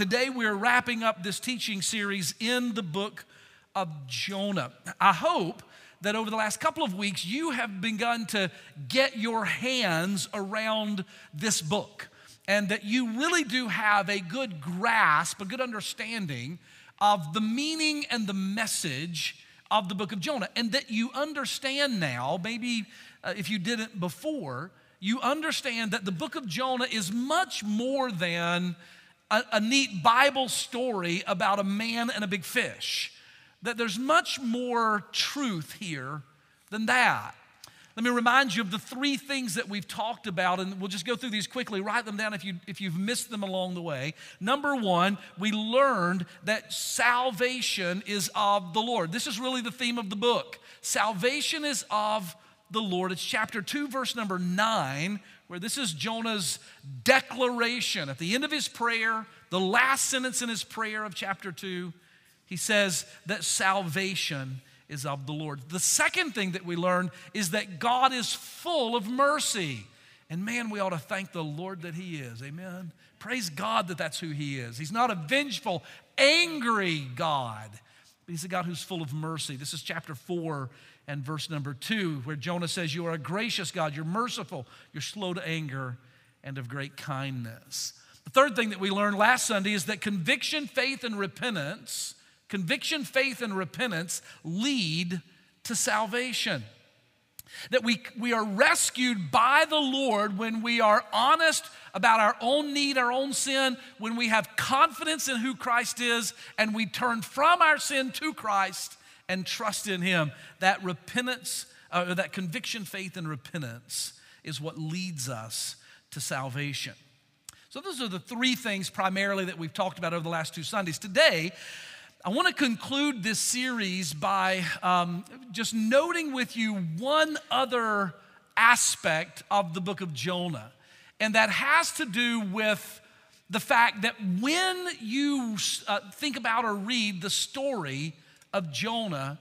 Today we're wrapping up this teaching series in the book of Jonah. I hope that over the last couple of weeks you have begun to get your hands around this book and that you really do have a good grasp, a good understanding of the meaning and the message of the book of Jonah, and that you understand now, maybe uh, if you didn't before, you understand that the book of Jonah is much more than a, a neat Bible story about a man and a big fish. That there's much more truth here than that. Let me remind you of the three things that we've talked about, and we'll just go through these quickly. Write them down if, you, if you've missed them along the way. Number one, we learned that salvation is of the Lord. This is really the theme of the book. Salvation is of the Lord. It's chapter 2, verse number 9, where this is Jonah's declaration. At the end of his prayer, the last sentence in his prayer of chapter 2, he says that salvation is of the Lord. The second thing that we learn is that God is full of mercy. And man, we ought to thank the Lord that He is. Amen. Praise God that that's who He is. He's not a vengeful, angry God, but He's a God who's full of mercy. This is chapter 4 and verse number 2, where Jonah says, You are a gracious God, you're merciful, you're slow to anger, and of great kindness. The third thing that we learned last Sunday is that conviction, faith, and repentance Conviction, faith, and repentance lead to salvation. That we, we are rescued by the Lord when we are honest about our own need, our own sin, when we have confidence in who Christ is, and we turn from our sin to Christ and trust in Him. That repentance, uh, that conviction, faith, and repentance is what leads us to salvation. So, those are the three things primarily that we've talked about over the last two Sundays. Today, I want to conclude this series by um, just noting with you one other aspect of the book of Jonah, and that has to do with the fact that when you uh, think about or read the story of Jonah,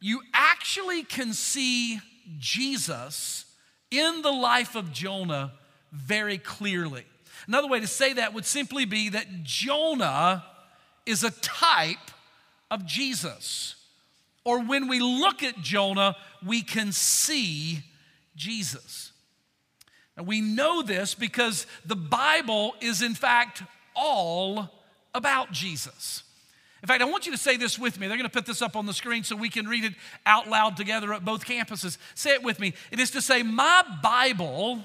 you actually can see Jesus in the life of Jonah very clearly. Another way to say that would simply be that Jonah is a type of Jesus. Or when we look at Jonah, we can see Jesus. And we know this because the Bible is, in fact, all about Jesus. In fact, I want you to say this with me. They're going to put this up on the screen so we can read it out loud together at both campuses. Say it with me. It is to say, My Bible,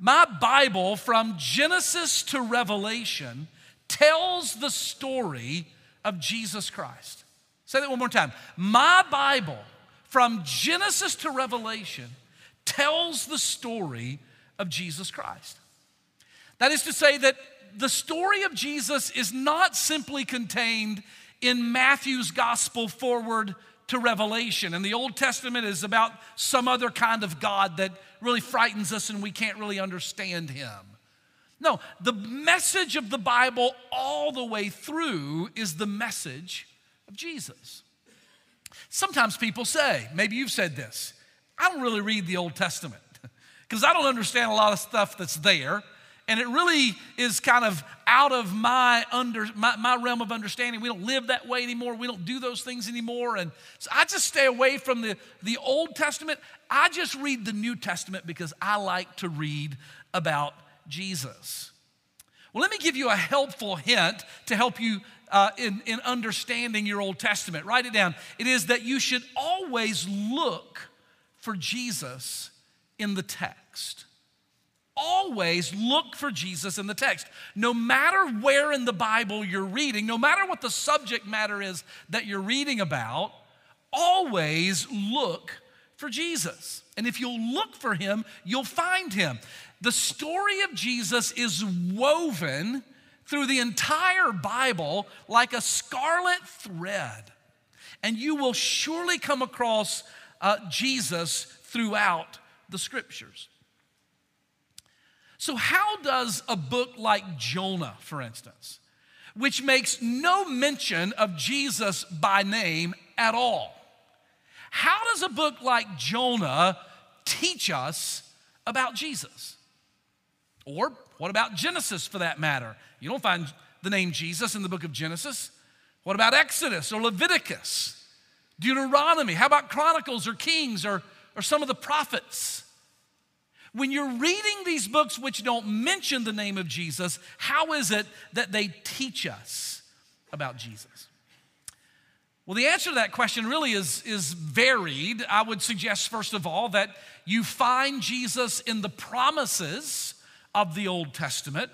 my Bible from Genesis to Revelation tells the story of Jesus Christ. Say that one more time. My Bible, from Genesis to Revelation, tells the story of Jesus Christ. That is to say, that the story of Jesus is not simply contained in Matthew's gospel forward to Revelation. And the Old Testament is about some other kind of God that really frightens us and we can't really understand him. No, the message of the Bible all the way through is the message of Jesus. Sometimes people say, maybe you've said this, I don't really read the Old Testament because I don't understand a lot of stuff that's there. And it really is kind of out of my, under, my, my realm of understanding. We don't live that way anymore. We don't do those things anymore. And so I just stay away from the, the Old Testament. I just read the New Testament because I like to read about Jesus. Well, let me give you a helpful hint to help you uh, in, in understanding your Old Testament. Write it down. It is that you should always look for Jesus in the text. Always look for Jesus in the text. No matter where in the Bible you're reading, no matter what the subject matter is that you're reading about, always look for Jesus. And if you'll look for him, you'll find him. The story of Jesus is woven through the entire Bible like a scarlet thread. And you will surely come across uh, Jesus throughout the scriptures. So, how does a book like Jonah, for instance, which makes no mention of Jesus by name at all, how does a book like Jonah teach us about Jesus? Or what about Genesis for that matter? You don't find the name Jesus in the book of Genesis? What about Exodus or Leviticus? Deuteronomy? How about Chronicles or Kings or, or some of the prophets? When you're reading these books which don't mention the name of Jesus, how is it that they teach us about Jesus? Well, the answer to that question really is, is varied. I would suggest, first of all, that you find Jesus in the promises of the Old Testament.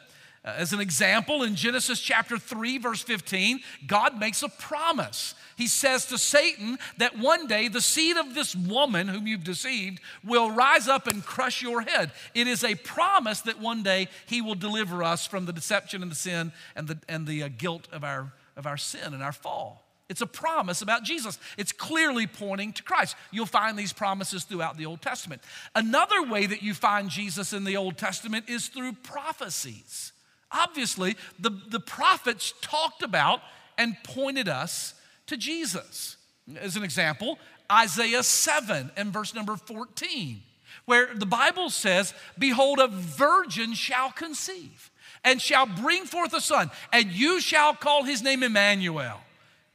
Uh, as an example, in Genesis chapter 3, verse 15, God makes a promise. He says to Satan that one day the seed of this woman whom you've deceived will rise up and crush your head. It is a promise that one day he will deliver us from the deception and the sin and the, and the uh, guilt of our, of our sin and our fall. It's a promise about Jesus. It's clearly pointing to Christ. You'll find these promises throughout the Old Testament. Another way that you find Jesus in the Old Testament is through prophecies. Obviously, the, the prophets talked about and pointed us to Jesus. As an example, Isaiah 7 and verse number 14, where the Bible says, Behold, a virgin shall conceive and shall bring forth a son, and you shall call his name Emmanuel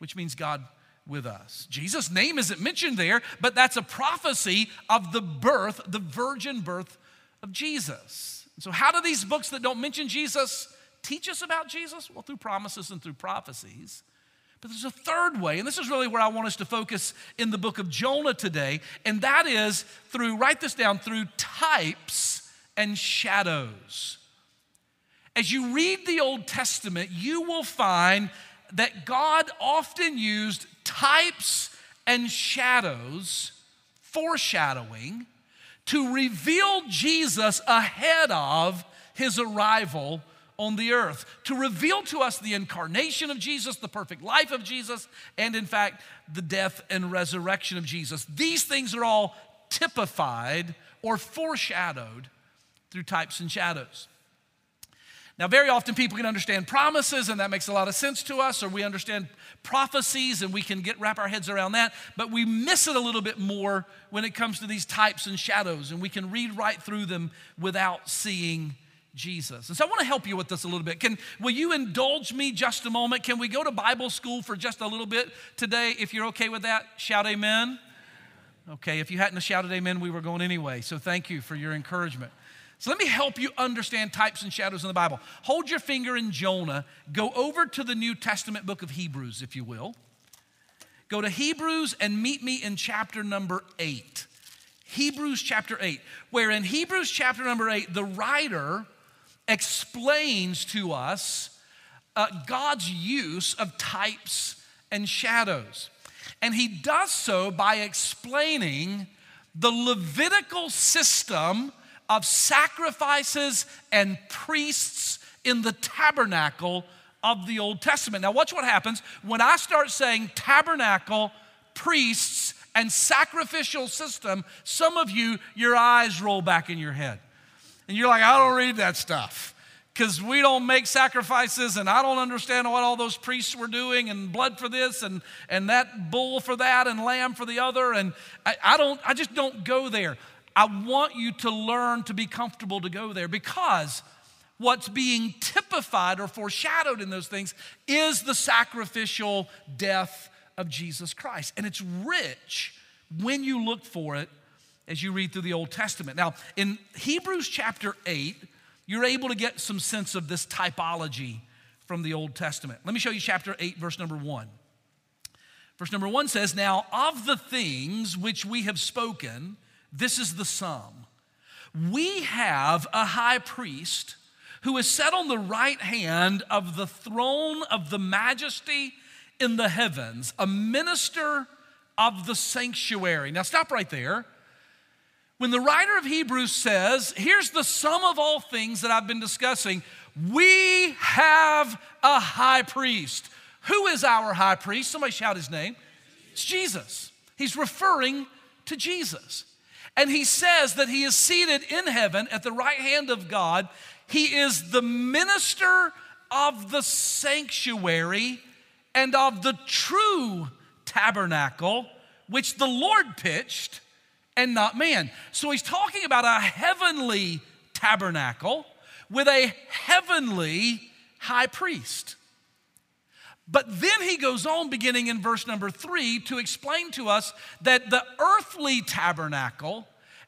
which means God with us. Jesus' name isn't mentioned there, but that's a prophecy of the birth, the virgin birth of Jesus. So, how do these books that don't mention Jesus teach us about Jesus? Well, through promises and through prophecies. But there's a third way, and this is really where I want us to focus in the book of Jonah today, and that is through, write this down, through types and shadows. As you read the Old Testament, you will find that God often used types and shadows, foreshadowing, to reveal Jesus ahead of his arrival on the earth, to reveal to us the incarnation of Jesus, the perfect life of Jesus, and in fact, the death and resurrection of Jesus. These things are all typified or foreshadowed through types and shadows. Now, very often people can understand promises, and that makes a lot of sense to us, or we understand prophecies and we can get wrap our heads around that, but we miss it a little bit more when it comes to these types and shadows, and we can read right through them without seeing Jesus. And so I want to help you with this a little bit. Can will you indulge me just a moment? Can we go to Bible school for just a little bit today if you're okay with that? Shout amen. Okay, if you hadn't shouted amen, we were going anyway. So thank you for your encouragement. So let me help you understand types and shadows in the Bible. Hold your finger in Jonah. Go over to the New Testament book of Hebrews, if you will. Go to Hebrews and meet me in chapter number eight. Hebrews chapter 8, where in Hebrews chapter number 8, the writer explains to us uh, God's use of types and shadows. And he does so by explaining the Levitical system of sacrifices and priests in the tabernacle of the Old Testament. Now, watch what happens when I start saying tabernacle, priests, and sacrificial system. Some of you, your eyes roll back in your head. And you're like, I don't read that stuff because we don't make sacrifices and I don't understand what all those priests were doing and blood for this and, and that bull for that and lamb for the other. And I, I don't, I just don't go there. I want you to learn to be comfortable to go there because what's being typified or foreshadowed in those things is the sacrificial death of Jesus Christ. And it's rich when you look for it as you read through the Old Testament. Now, in Hebrews chapter 8, you're able to get some sense of this typology from the Old Testament. Let me show you chapter 8, verse number 1. Verse number 1 says, Now of the things which we have spoken, this is the sum. We have a high priest who is set on the right hand of the throne of the majesty in the heavens, a minister of the sanctuary. Now, stop right there. When the writer of Hebrews says, Here's the sum of all things that I've been discussing, we have a high priest. Who is our high priest? Somebody shout his name. It's Jesus. He's referring to Jesus. And he says that he is seated in heaven at the right hand of God. He is the minister of the sanctuary and of the true tabernacle, which the Lord pitched and not man. So he's talking about a heavenly tabernacle with a heavenly high priest. But then he goes on, beginning in verse number three, to explain to us that the earthly tabernacle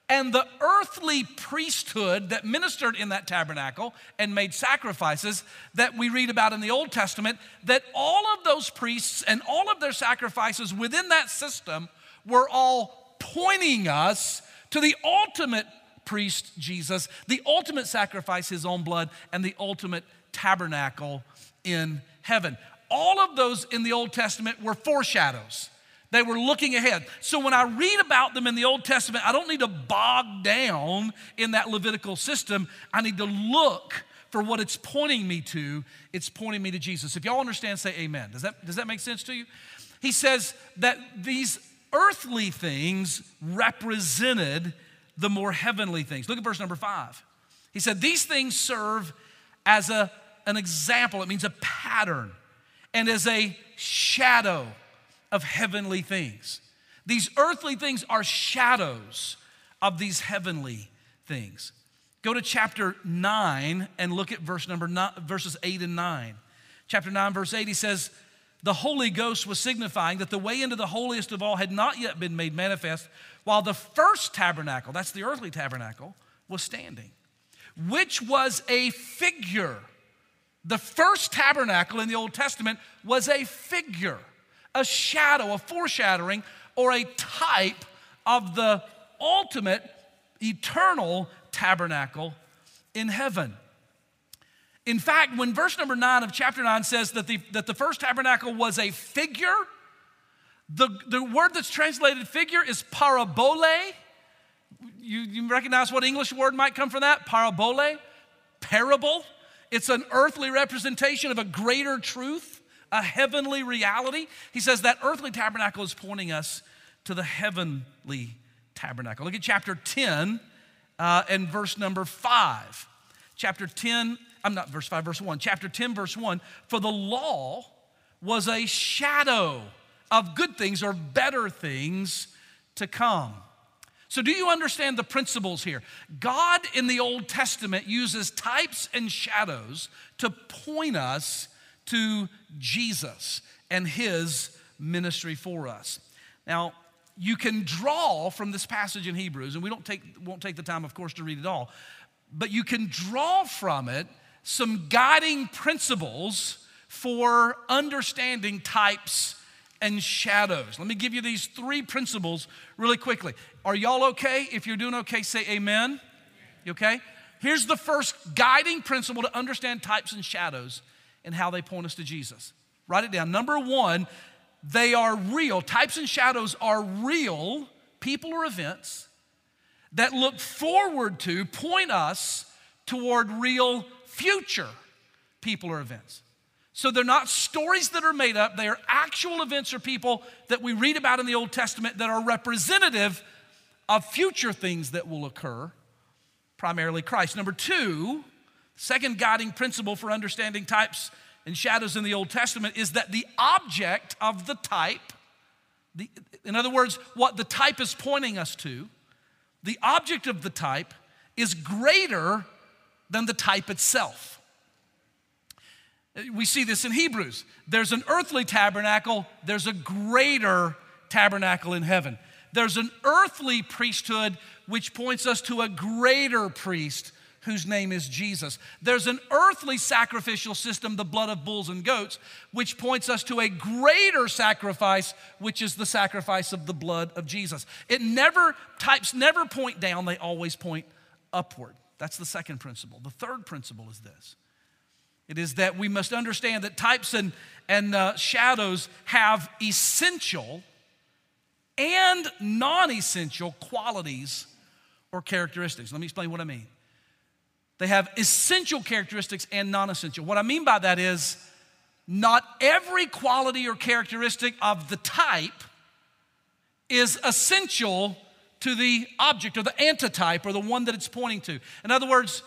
and the earthly priesthood that ministered in that tabernacle and made sacrifices that we read about in the Old Testament, that all of those priests and all of their sacrifices within that system were all pointing us to the ultimate priest, Jesus, the ultimate sacrifice, his own blood, and the ultimate tabernacle in heaven. All of those in the Old Testament were foreshadows. They were looking ahead. So when I read about them in the Old Testament, I don't need to bog down in that Levitical system. I need to look for what it's pointing me to. It's pointing me to Jesus. If y'all understand, say amen. Does that, does that make sense to you? He says that these earthly things represented the more heavenly things. Look at verse number five. He said, These things serve as a, an example, it means a pattern, and as a shadow of heavenly things. These earthly things are shadows of these heavenly things. Go to chapter 9 and look at verse number nine, verses 8 and 9. Chapter 9, verse 8, he says, The Holy Ghost was signifying that the way into the holiest of all had not yet been made manifest, while the first tabernacle, that's the earthly tabernacle, was standing, which was a figure. The first tabernacle in the Old Testament was a figure a shadow, a foreshadowing, or a type of the ultimate eternal tabernacle in heaven. In fact, when verse number nine of chapter nine says that the, that the first tabernacle was a figure, the, the word that's translated figure is parabole. You, you recognize what English word might come from that? Parabole, parable. It's an earthly representation of a greater truth a heavenly reality. He says that earthly tabernacle is pointing us to the heavenly tabernacle. Look at chapter 10 uh, and verse number 5. Chapter 10, I'm not verse 5, verse 1. Chapter 10, verse 1. For the law was a shadow of good things or better things to come. So, do you understand the principles here? God in the Old Testament uses types and shadows to point us to Jesus and his ministry for us. Now, you can draw from this passage in Hebrews, and we don't take, won't take the time, of course, to read it all, but you can draw from it some guiding principles for understanding types and shadows. Let me give you these three principles really quickly. Are y'all okay? If you're doing okay, say amen. You okay? Here's the first guiding principle to understand types and shadows and how they point us to Jesus. Write it down. Number one, they are real. Types and shadows are real people or events that look forward to, point us toward real future people or events. So they're not stories that are made up, they are actual events or people that we read about in the Old Testament that are representative of future things that will occur, primarily Christ. Number two, Second guiding principle for understanding types and shadows in the Old Testament is that the object of the type, the, in other words, what the type is pointing us to, the object of the type is greater than the type itself. We see this in Hebrews. There's an earthly tabernacle, there's a greater tabernacle in heaven. There's an earthly priesthood which points us to a greater priest whose name is Jesus. There's an earthly sacrificial system, the blood of bulls and goats, which points us to a greater sacrifice, which is the sacrifice of the blood of Jesus. It never, types never point down, they always point upward. That's the second principle. The third principle is this it is that we must understand that types and, and uh, shadows have essential and non essential qualities or characteristics. Let me explain what I mean. They have essential characteristics and non essential. What I mean by that is not every quality or characteristic of the type is essential to the object or the antitype or the one that it's pointing to. In other words,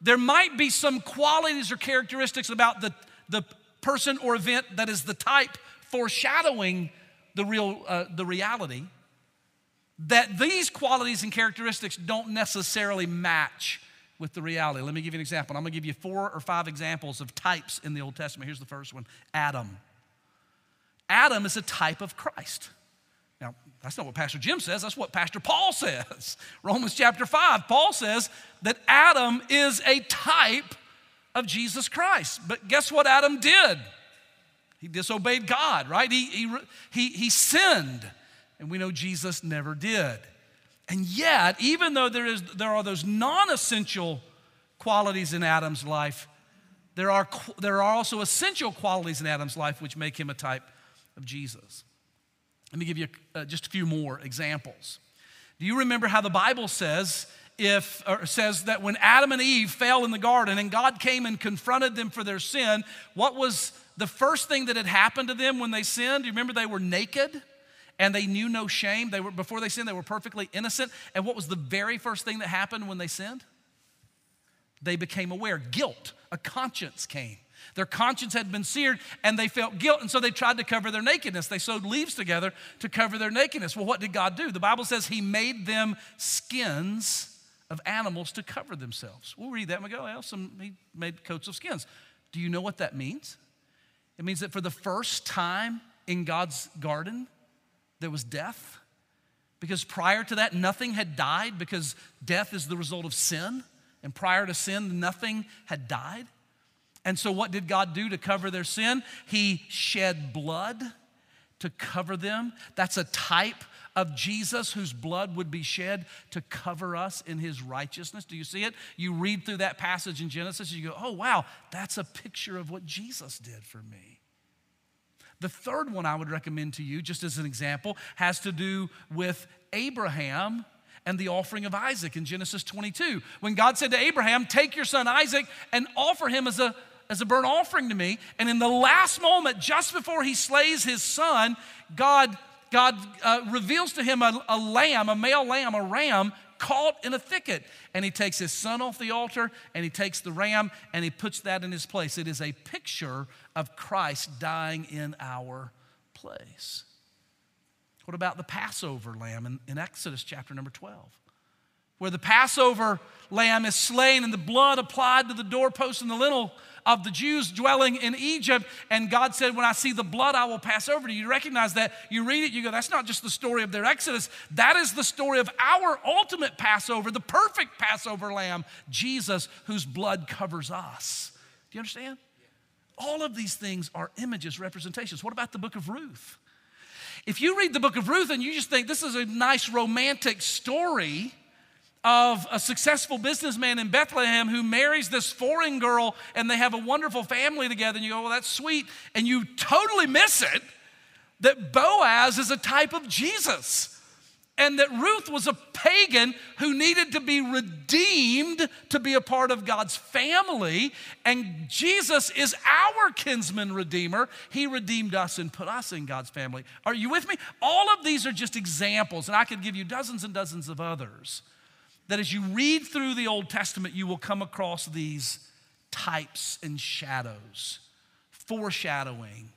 there might be some qualities or characteristics about the, the person or event that is the type foreshadowing the real uh, the reality that these qualities and characteristics don't necessarily match with the reality. Let me give you an example. I'm going to give you four or five examples of types in the Old Testament. Here's the first one Adam. Adam is a type of Christ. Now, that's not what Pastor Jim says, that's what Pastor Paul says. Romans chapter 5, Paul says that Adam is a type of Jesus Christ. But guess what Adam did? He disobeyed God, right? He, he, he, he sinned. And we know Jesus never did. And yet, even though there, is, there are those non essential qualities in Adam's life, there are, there are also essential qualities in Adam's life which make him a type of Jesus. Let me give you uh, just a few more examples. Do you remember how the Bible says if says that when Adam and Eve fell in the garden and God came and confronted them for their sin, what was the first thing that had happened to them when they sinned? Do you remember they were naked? and they knew no shame. They were before they sinned, they were perfectly innocent. And what was the very first thing that happened when they sinned? They became aware. Guilt, a conscience came. Their conscience had been seared and they felt guilt, and so they tried to cover their nakedness. They sewed leaves together to cover their nakedness. Well, what did God do? The Bible says He made them skins of animals to cover themselves. We'll read that and we go, well, some, He made coats of skins. Do you know what that means? It means that for the first time in God's garden, there was death. Because prior to that, nothing had died because death is the result of sin. And prior to sin, nothing had died. And so, what did God do to cover their sin? He shed blood to cover them. That's a type of Jesus whose blood would be shed to cover us in his righteousness. Do you see it? You read through that passage in Genesis, and you go, oh, wow, that's a picture of what Jesus did for me. The third one I would recommend to you, just as an example, has to do with Abraham and the offering of Isaac in Genesis 22. When God said to Abraham, Take your son Isaac and offer him as a, as a burnt offering to me. And in the last moment, just before he slays his son, God, God uh, reveals to him a, a lamb, a male lamb, a ram caught in a thicket. And he takes his son off the altar and he takes the ram and he puts that in his place. It is a picture of Christ dying in our place. What about the Passover lamb in, in Exodus chapter number 12? Where the Passover lamb is slain and the blood applied to the doorpost and the lintel of the Jews dwelling in Egypt. And God said, When I see the blood, I will pass over to you. You recognize that. You read it, you go, That's not just the story of their Exodus. That is the story of our ultimate Passover, the perfect Passover lamb, Jesus, whose blood covers us. Do you understand? All of these things are images, representations. What about the book of Ruth? If you read the book of Ruth and you just think this is a nice romantic story, of a successful businessman in Bethlehem who marries this foreign girl and they have a wonderful family together. And you go, well, that's sweet. And you totally miss it that Boaz is a type of Jesus. And that Ruth was a pagan who needed to be redeemed to be a part of God's family. And Jesus is our kinsman redeemer. He redeemed us and put us in God's family. Are you with me? All of these are just examples, and I could give you dozens and dozens of others that as you read through the Old Testament, you will come across these types and shadows, foreshadowing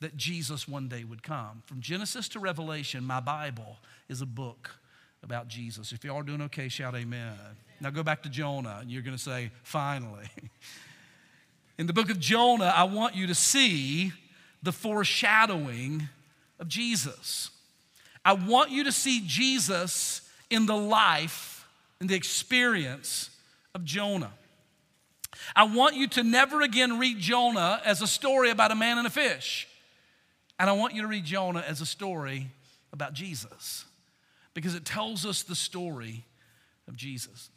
that Jesus one day would come. From Genesis to Revelation, my Bible is a book about Jesus. If you are doing okay, shout amen. Now go back to Jonah, and you're going to say, finally. In the book of Jonah, I want you to see the foreshadowing of Jesus. I want you to see Jesus in the life and the experience of Jonah. I want you to never again read Jonah as a story about a man and a fish. And I want you to read Jonah as a story about Jesus because it tells us the story of Jesus.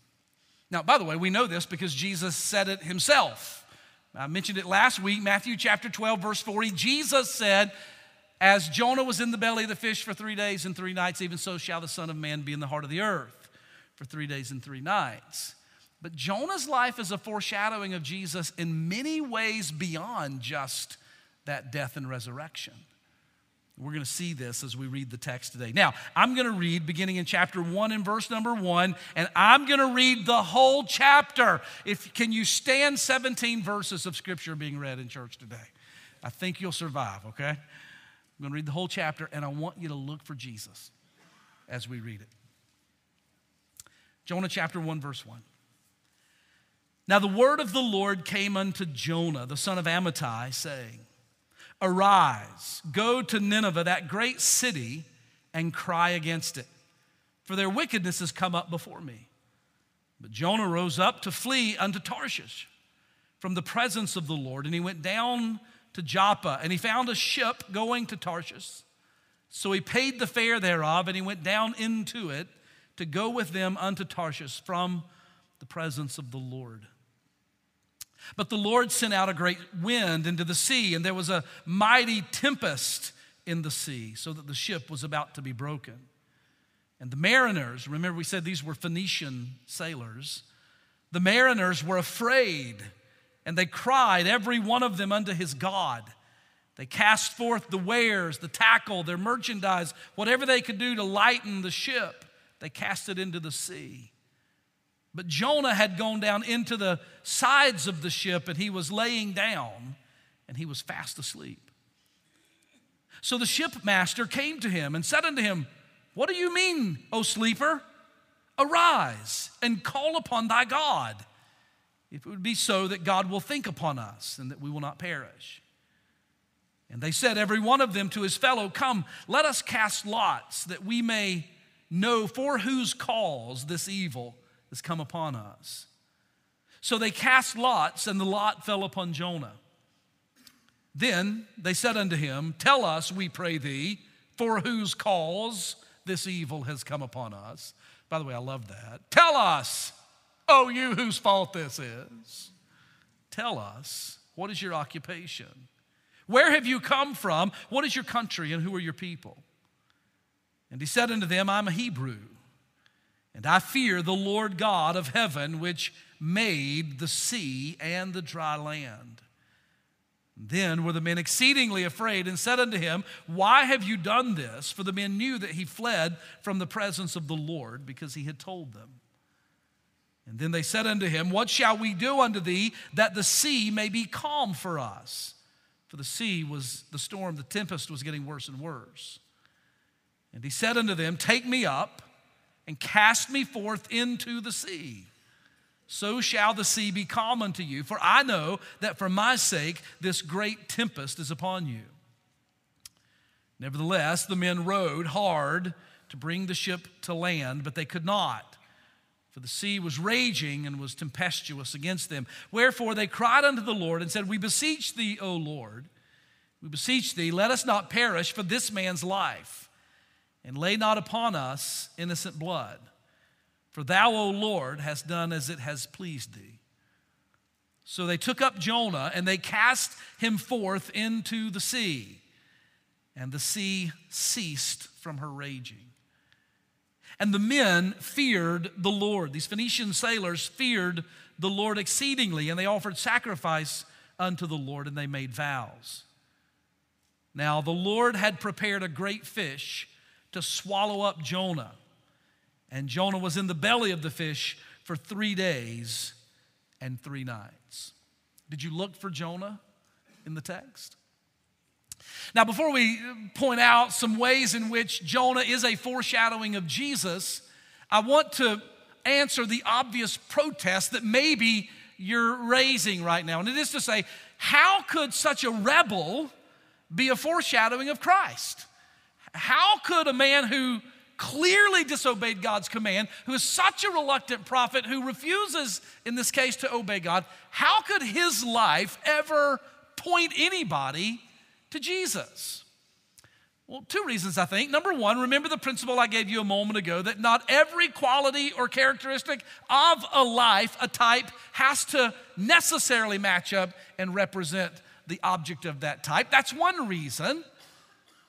Now, by the way, we know this because Jesus said it himself. I mentioned it last week, Matthew chapter 12, verse 40. Jesus said, As Jonah was in the belly of the fish for three days and three nights, even so shall the Son of Man be in the heart of the earth for three days and three nights. But Jonah's life is a foreshadowing of Jesus in many ways beyond just that death and resurrection. We're going to see this as we read the text today. Now, I'm going to read beginning in chapter 1 and verse number 1, and I'm going to read the whole chapter. If can you stand 17 verses of scripture being read in church today? I think you'll survive, okay? I'm going to read the whole chapter and I want you to look for Jesus as we read it. Jonah chapter 1, verse 1. Now the word of the Lord came unto Jonah, the son of Amittai, saying, Arise, go to Nineveh, that great city, and cry against it, for their wickedness has come up before me. But Jonah rose up to flee unto Tarshish from the presence of the Lord, and he went down to Joppa, and he found a ship going to Tarshish. So he paid the fare thereof, and he went down into it to go with them unto Tarshish from the presence of the Lord. But the Lord sent out a great wind into the sea, and there was a mighty tempest in the sea, so that the ship was about to be broken. And the mariners, remember we said these were Phoenician sailors, the mariners were afraid, and they cried, every one of them unto his God. They cast forth the wares, the tackle, their merchandise, whatever they could do to lighten the ship, they cast it into the sea. But Jonah had gone down into the sides of the ship and he was laying down and he was fast asleep. So the shipmaster came to him and said unto him, What do you mean, O sleeper? Arise and call upon thy God, if it would be so that God will think upon us and that we will not perish. And they said, every one of them to his fellow, Come, let us cast lots that we may know for whose cause this evil has come upon us. So they cast lots, and the lot fell upon Jonah. Then they said unto him, Tell us, we pray thee, for whose cause this evil has come upon us. By the way, I love that. Tell us, oh, you whose fault this is. Tell us, what is your occupation? Where have you come from? What is your country, and who are your people? And he said unto them, I'm a Hebrew and I fear the Lord God of heaven, which made the sea and the dry land. Then were the men exceedingly afraid and said unto him, Why have you done this? For the men knew that he fled from the presence of the Lord because he had told them. And then they said unto him, What shall we do unto thee that the sea may be calm for us? For the sea was, the storm, the tempest was getting worse and worse. And he said unto them, Take me up and cast me forth into the sea. So shall the sea be calm unto you, for I know that for my sake this great tempest is upon you. Nevertheless, the men rowed hard to bring the ship to land, but they could not, for the sea was raging and was tempestuous against them. Wherefore they cried unto the Lord and said, We beseech thee, O Lord, we beseech thee, let us not perish for this man's life and lay not upon us innocent blood. For thou, O Lord, hast done as it has pleased thee. So they took up Jonah and they cast him forth into the sea, and the sea ceased from her raging. And the men feared the Lord. These Phoenician sailors feared the Lord exceedingly, and they offered sacrifice unto the Lord, and they made vows. Now the Lord had prepared a great fish to swallow up Jonah. And Jonah was in the belly of the fish for three days and three nights. Did you look for Jonah in the text? Now, before we point out some ways in which Jonah is a foreshadowing of Jesus, I want to answer the obvious protest that maybe you're raising right now. And it is to say, how could such a rebel be a foreshadowing of Christ? How could a man who clearly disobeyed God's command, who is such a reluctant prophet, who refuses, in this case, to obey God, how could his life ever point anybody to Jesus? Well, two reasons, I think. Number one, remember the principle I gave you a moment ago that not every quality or characteristic of a life, a type, has to necessarily match up and represent the object of that type. That's one reason.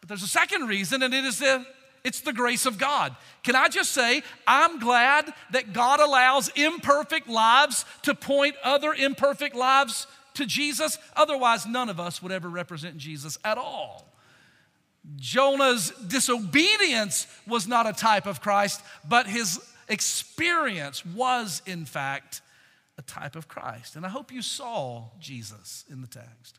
But there's a second reason, and it is the it's the grace of God. Can I just say, I'm glad that God allows imperfect lives to point other imperfect lives to Jesus. Otherwise, none of us would ever represent Jesus at all. Jonah's disobedience was not a type of Christ, but his experience was, in fact, a type of Christ. And I hope you saw Jesus in the text.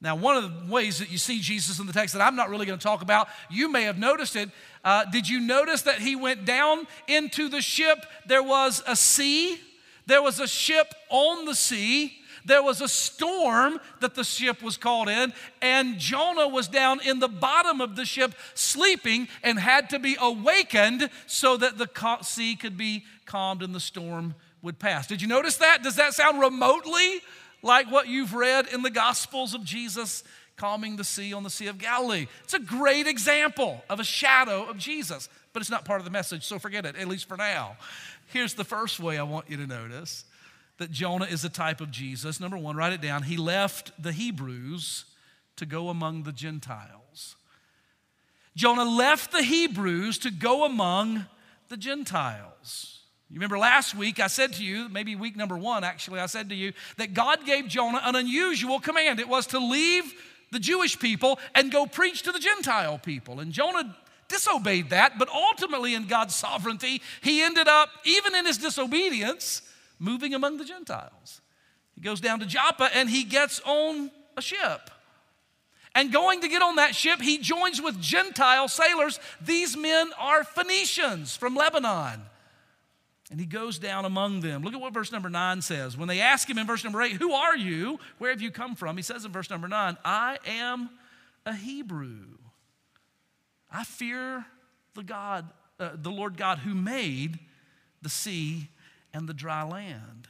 Now, one of the ways that you see Jesus in the text that I'm not really going to talk about, you may have noticed it. Uh, did you notice that he went down into the ship? There was a sea, there was a ship on the sea. there was a storm that the ship was caught in, and Jonah was down in the bottom of the ship sleeping and had to be awakened so that the sea could be calmed and the storm would pass. Did you notice that? Does that sound remotely like what you've read in the Gospels of Jesus calming the sea on the Sea of Galilee? It's a great example of a shadow of Jesus, but it's not part of the message, so forget it, at least for now. Here's the first way I want you to notice that Jonah is a type of Jesus. Number one, write it down. He left the Hebrews to go among the Gentiles. Jonah left the Hebrews to go among the Gentiles. You remember last week I said to you, maybe week number one actually, I said to you that God gave Jonah an unusual command. It was to leave the Jewish people and go preach to the Gentile people. And Jonah disobeyed that, but ultimately in God's sovereignty, he ended up, even in his disobedience, moving among the Gentiles. He goes down to Joppa and he gets on a ship. And going to get on that ship, he joins with Gentile sailors. These men are Phoenicians from Lebanon. And he goes down among them. Look at what verse number nine says. When they ask him in verse number eight, Who are you? Where have you come from? He says in verse number nine, I am a Hebrew. I fear the God, uh, the Lord God who made the sea and the dry land.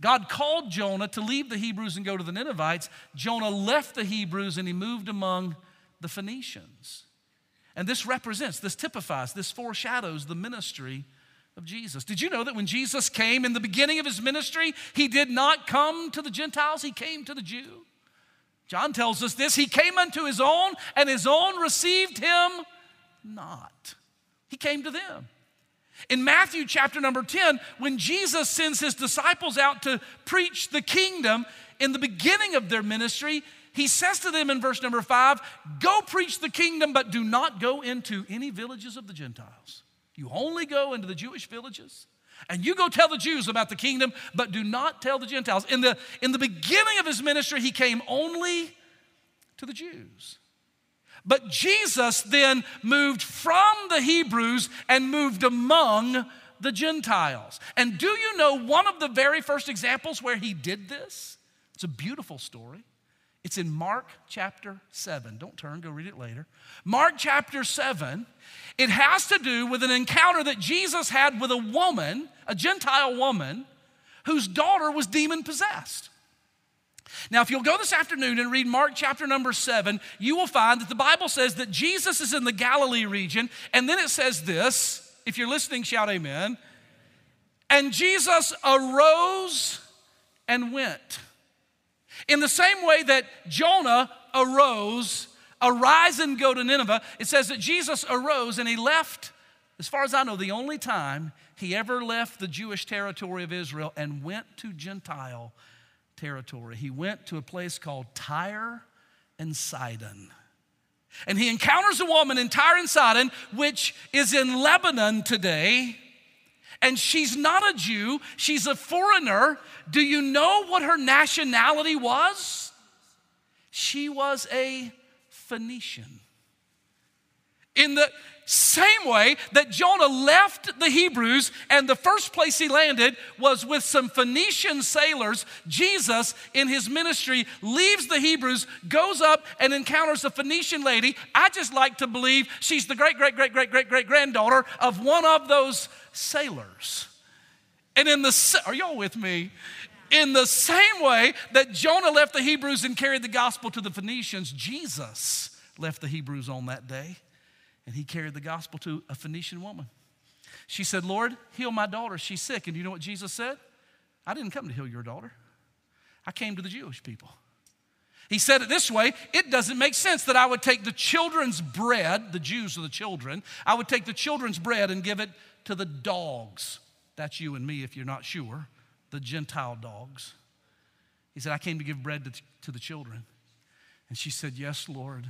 God called Jonah to leave the Hebrews and go to the Ninevites. Jonah left the Hebrews and he moved among the Phoenicians. And this represents, this typifies, this foreshadows the ministry of Jesus. Did you know that when Jesus came in the beginning of his ministry, he did not come to the Gentiles, he came to the Jew? John tells us this He came unto his own, and his own received him not. He came to them. In Matthew chapter number 10, when Jesus sends his disciples out to preach the kingdom in the beginning of their ministry, he says to them in verse number five, Go preach the kingdom, but do not go into any villages of the Gentiles. You only go into the Jewish villages and you go tell the Jews about the kingdom, but do not tell the Gentiles. In the, in the beginning of his ministry, he came only to the Jews. But Jesus then moved from the Hebrews and moved among the Gentiles. And do you know one of the very first examples where he did this? It's a beautiful story. It's in Mark chapter 7. Don't turn, go read it later. Mark chapter 7, it has to do with an encounter that Jesus had with a woman, a Gentile woman, whose daughter was demon possessed. Now, if you'll go this afternoon and read Mark chapter number seven, you will find that the Bible says that Jesus is in the Galilee region, and then it says this if you're listening, shout amen. And Jesus arose and went. In the same way that Jonah arose, arise and go to Nineveh, it says that Jesus arose and he left, as far as I know, the only time he ever left the Jewish territory of Israel and went to Gentile territory. He went to a place called Tyre and Sidon. And he encounters a woman in Tyre and Sidon, which is in Lebanon today. And she's not a Jew, she's a foreigner. Do you know what her nationality was? She was a Phoenician. In the same way that Jonah left the Hebrews and the first place he landed was with some Phoenician sailors, Jesus in his ministry leaves the Hebrews, goes up and encounters a Phoenician lady. I just like to believe she's the great, great, great, great, great, great granddaughter of one of those sailors. And in the, are y'all with me? In the same way that Jonah left the Hebrews and carried the gospel to the Phoenicians, Jesus left the Hebrews on that day and he carried the gospel to a Phoenician woman. She said, Lord, heal my daughter. She's sick. And you know what Jesus said? I didn't come to heal your daughter, I came to the Jewish people. He said it this way it doesn't make sense that I would take the children's bread, the Jews are the children, I would take the children's bread and give it to the dogs. That's you and me if you're not sure, the Gentile dogs. He said, I came to give bread to, to the children. And she said, Yes, Lord.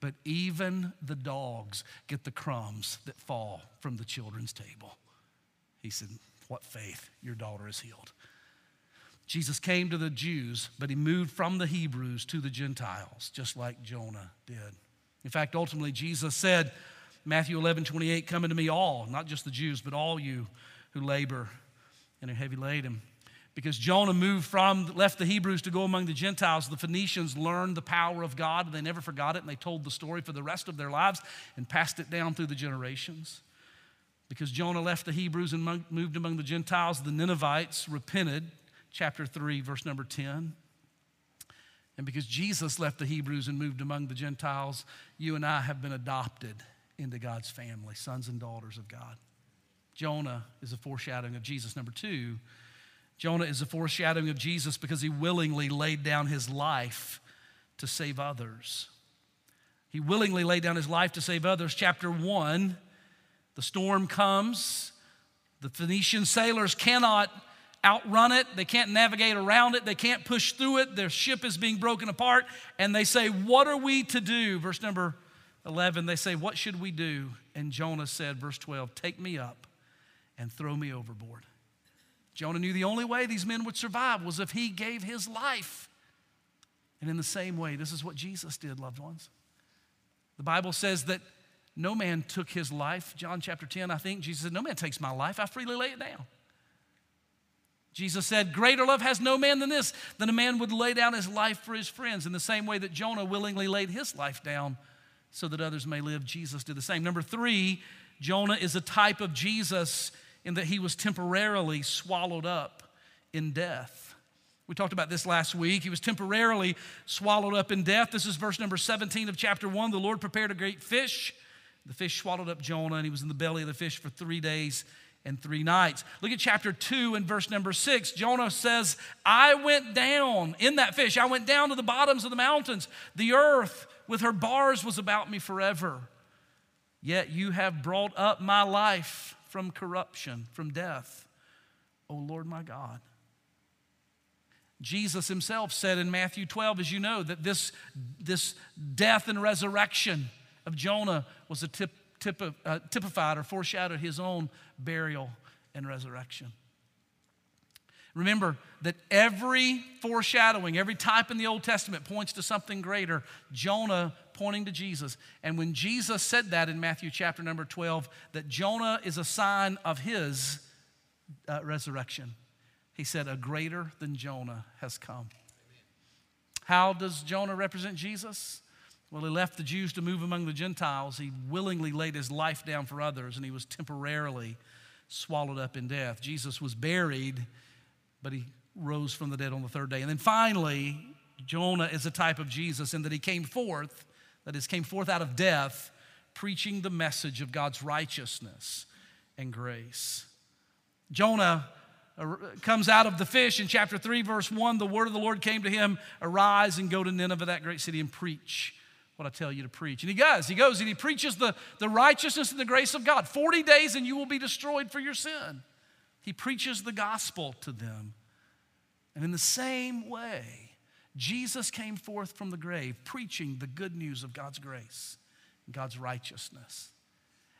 But even the dogs get the crumbs that fall from the children's table. He said, What faith? Your daughter is healed. Jesus came to the Jews, but he moved from the Hebrews to the Gentiles, just like Jonah did. In fact, ultimately, Jesus said, Matthew 11, 28, Come unto me all, not just the Jews, but all you who labor and are heavy laden Because Jonah moved from, left the Hebrews to go among the Gentiles, the Phoenicians learned the power of God and they never forgot it and they told the story for the rest of their lives and passed it down through the generations. Because Jonah left the Hebrews and moved among the Gentiles, the Ninevites repented, chapter 3, verse number 10. And because Jesus left the Hebrews and moved among the Gentiles, you and I have been adopted into God's family, sons and daughters of God. Jonah is a foreshadowing of Jesus. Number two, Jonah is a foreshadowing of Jesus because he willingly laid down his life to save others. He willingly laid down his life to save others. Chapter 1, the storm comes. The Phoenician sailors cannot outrun it, they can't navigate around it, they can't push through it. Their ship is being broken apart, and they say, What are we to do? Verse number 11, they say, What should we do? And Jonah said, verse 12, Take me up and throw me overboard. Jonah knew the only way these men would survive was if he gave his life. And in the same way, this is what Jesus did, loved ones. The Bible says that no man took his life. John chapter 10, I think, Jesus said, No man takes my life, I freely lay it down. Jesus said, Greater love has no man than this, than a man would lay down his life for his friends. In the same way that Jonah willingly laid his life down so that others may live, Jesus did the same. Number three, Jonah is a type of Jesus in that he was temporarily swallowed up in death. We talked about this last week. He was temporarily swallowed up in death. This is verse number 17 of chapter 1. The Lord prepared a great fish. The fish swallowed up Jonah, and he was in the belly of the fish for three days and three nights. Look at chapter 2 and verse number 6. Jonah says, I went down in that fish. I went down to the bottoms of the mountains. The earth with her bars was about me forever. Yet you have brought up my life from corruption, from death. O Lord my God. Jesus himself said in Matthew 12, as you know, that this, this death and resurrection of Jonah was a tip, tip, uh, typified or foreshadowed his own burial and resurrection. Remember that every foreshadowing, every type in the Old Testament points to something greater. Jonah pointing to Jesus. And when Jesus said that in Matthew chapter number 12, that Jonah is a sign of his uh, resurrection, he said, A greater than Jonah has come. How does Jonah represent Jesus? Well, he left the Jews to move among the Gentiles. He willingly laid his life down for others, and he was temporarily swallowed up in death. Jesus was buried, but he rose from the dead on the third day. And then finally, Jonah is a type of Jesus in that he came forth that is, came forth out of death, preaching the message of God's righteousness and grace. Jonah uh, comes out of the fish in chapter 3, verse 1. The word of the Lord came to him Arise and go to Nineveh, that great city, and preach what I tell you to preach. And he goes, he goes and he preaches the, the righteousness and the grace of God. 40 days and you will be destroyed for your sin. He preaches the gospel to them. And in the same way, Jesus came forth from the grave preaching the good news of God's grace and God's righteousness.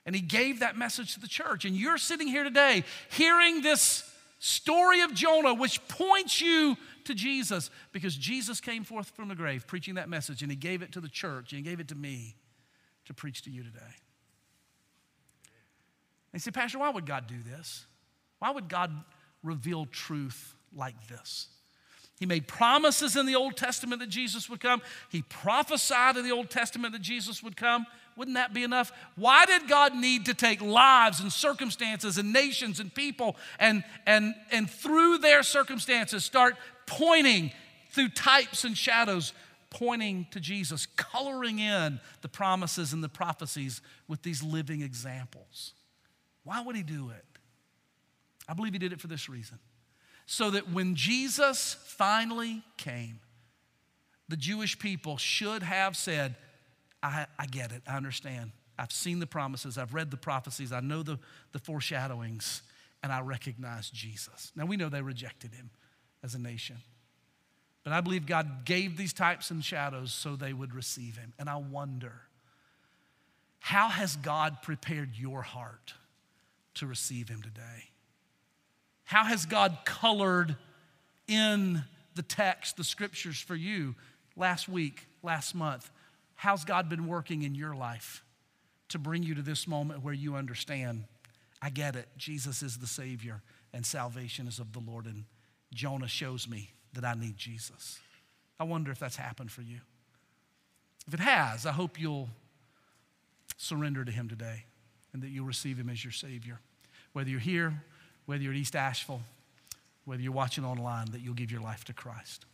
And he gave that message to the church. And you're sitting here today hearing this story of Jonah, which points you to Jesus because Jesus came forth from the grave preaching that message and he gave it to the church and he gave it to me to preach to you today. And you say, Pastor, why would God do this? Why would God reveal truth like this? He made promises in the Old Testament that Jesus would come. He prophesied in the Old Testament that Jesus would come. Wouldn't that be enough? Why did God need to take lives and circumstances and nations and people and, and, and through their circumstances start pointing through types and shadows, pointing to Jesus, coloring in the promises and the prophecies with these living examples? Why would He do it? I believe He did it for this reason so that when Jesus finally came, the Jewish people should have said, I, I get it, I understand. I've seen the promises, I've read the prophecies, I know the, the foreshadowings, and I recognize Jesus. Now we know they rejected him as a nation. But I believe God gave these types and shadows so they would receive him. And I wonder, how has God prepared your heart to receive him today? How has God colored in the text, the scriptures for you last week, last month? How's God been working in your life to bring you to this moment where you understand, I get it, Jesus is the Savior and salvation is of the Lord, and Jonah shows me that I need Jesus? I wonder if that's happened for you. If it has, I hope you'll surrender to Him today and that you'll receive Him as your Savior. Whether you're here, whether you're at East Asheville, whether you're watching online, that you'll give your life to Christ.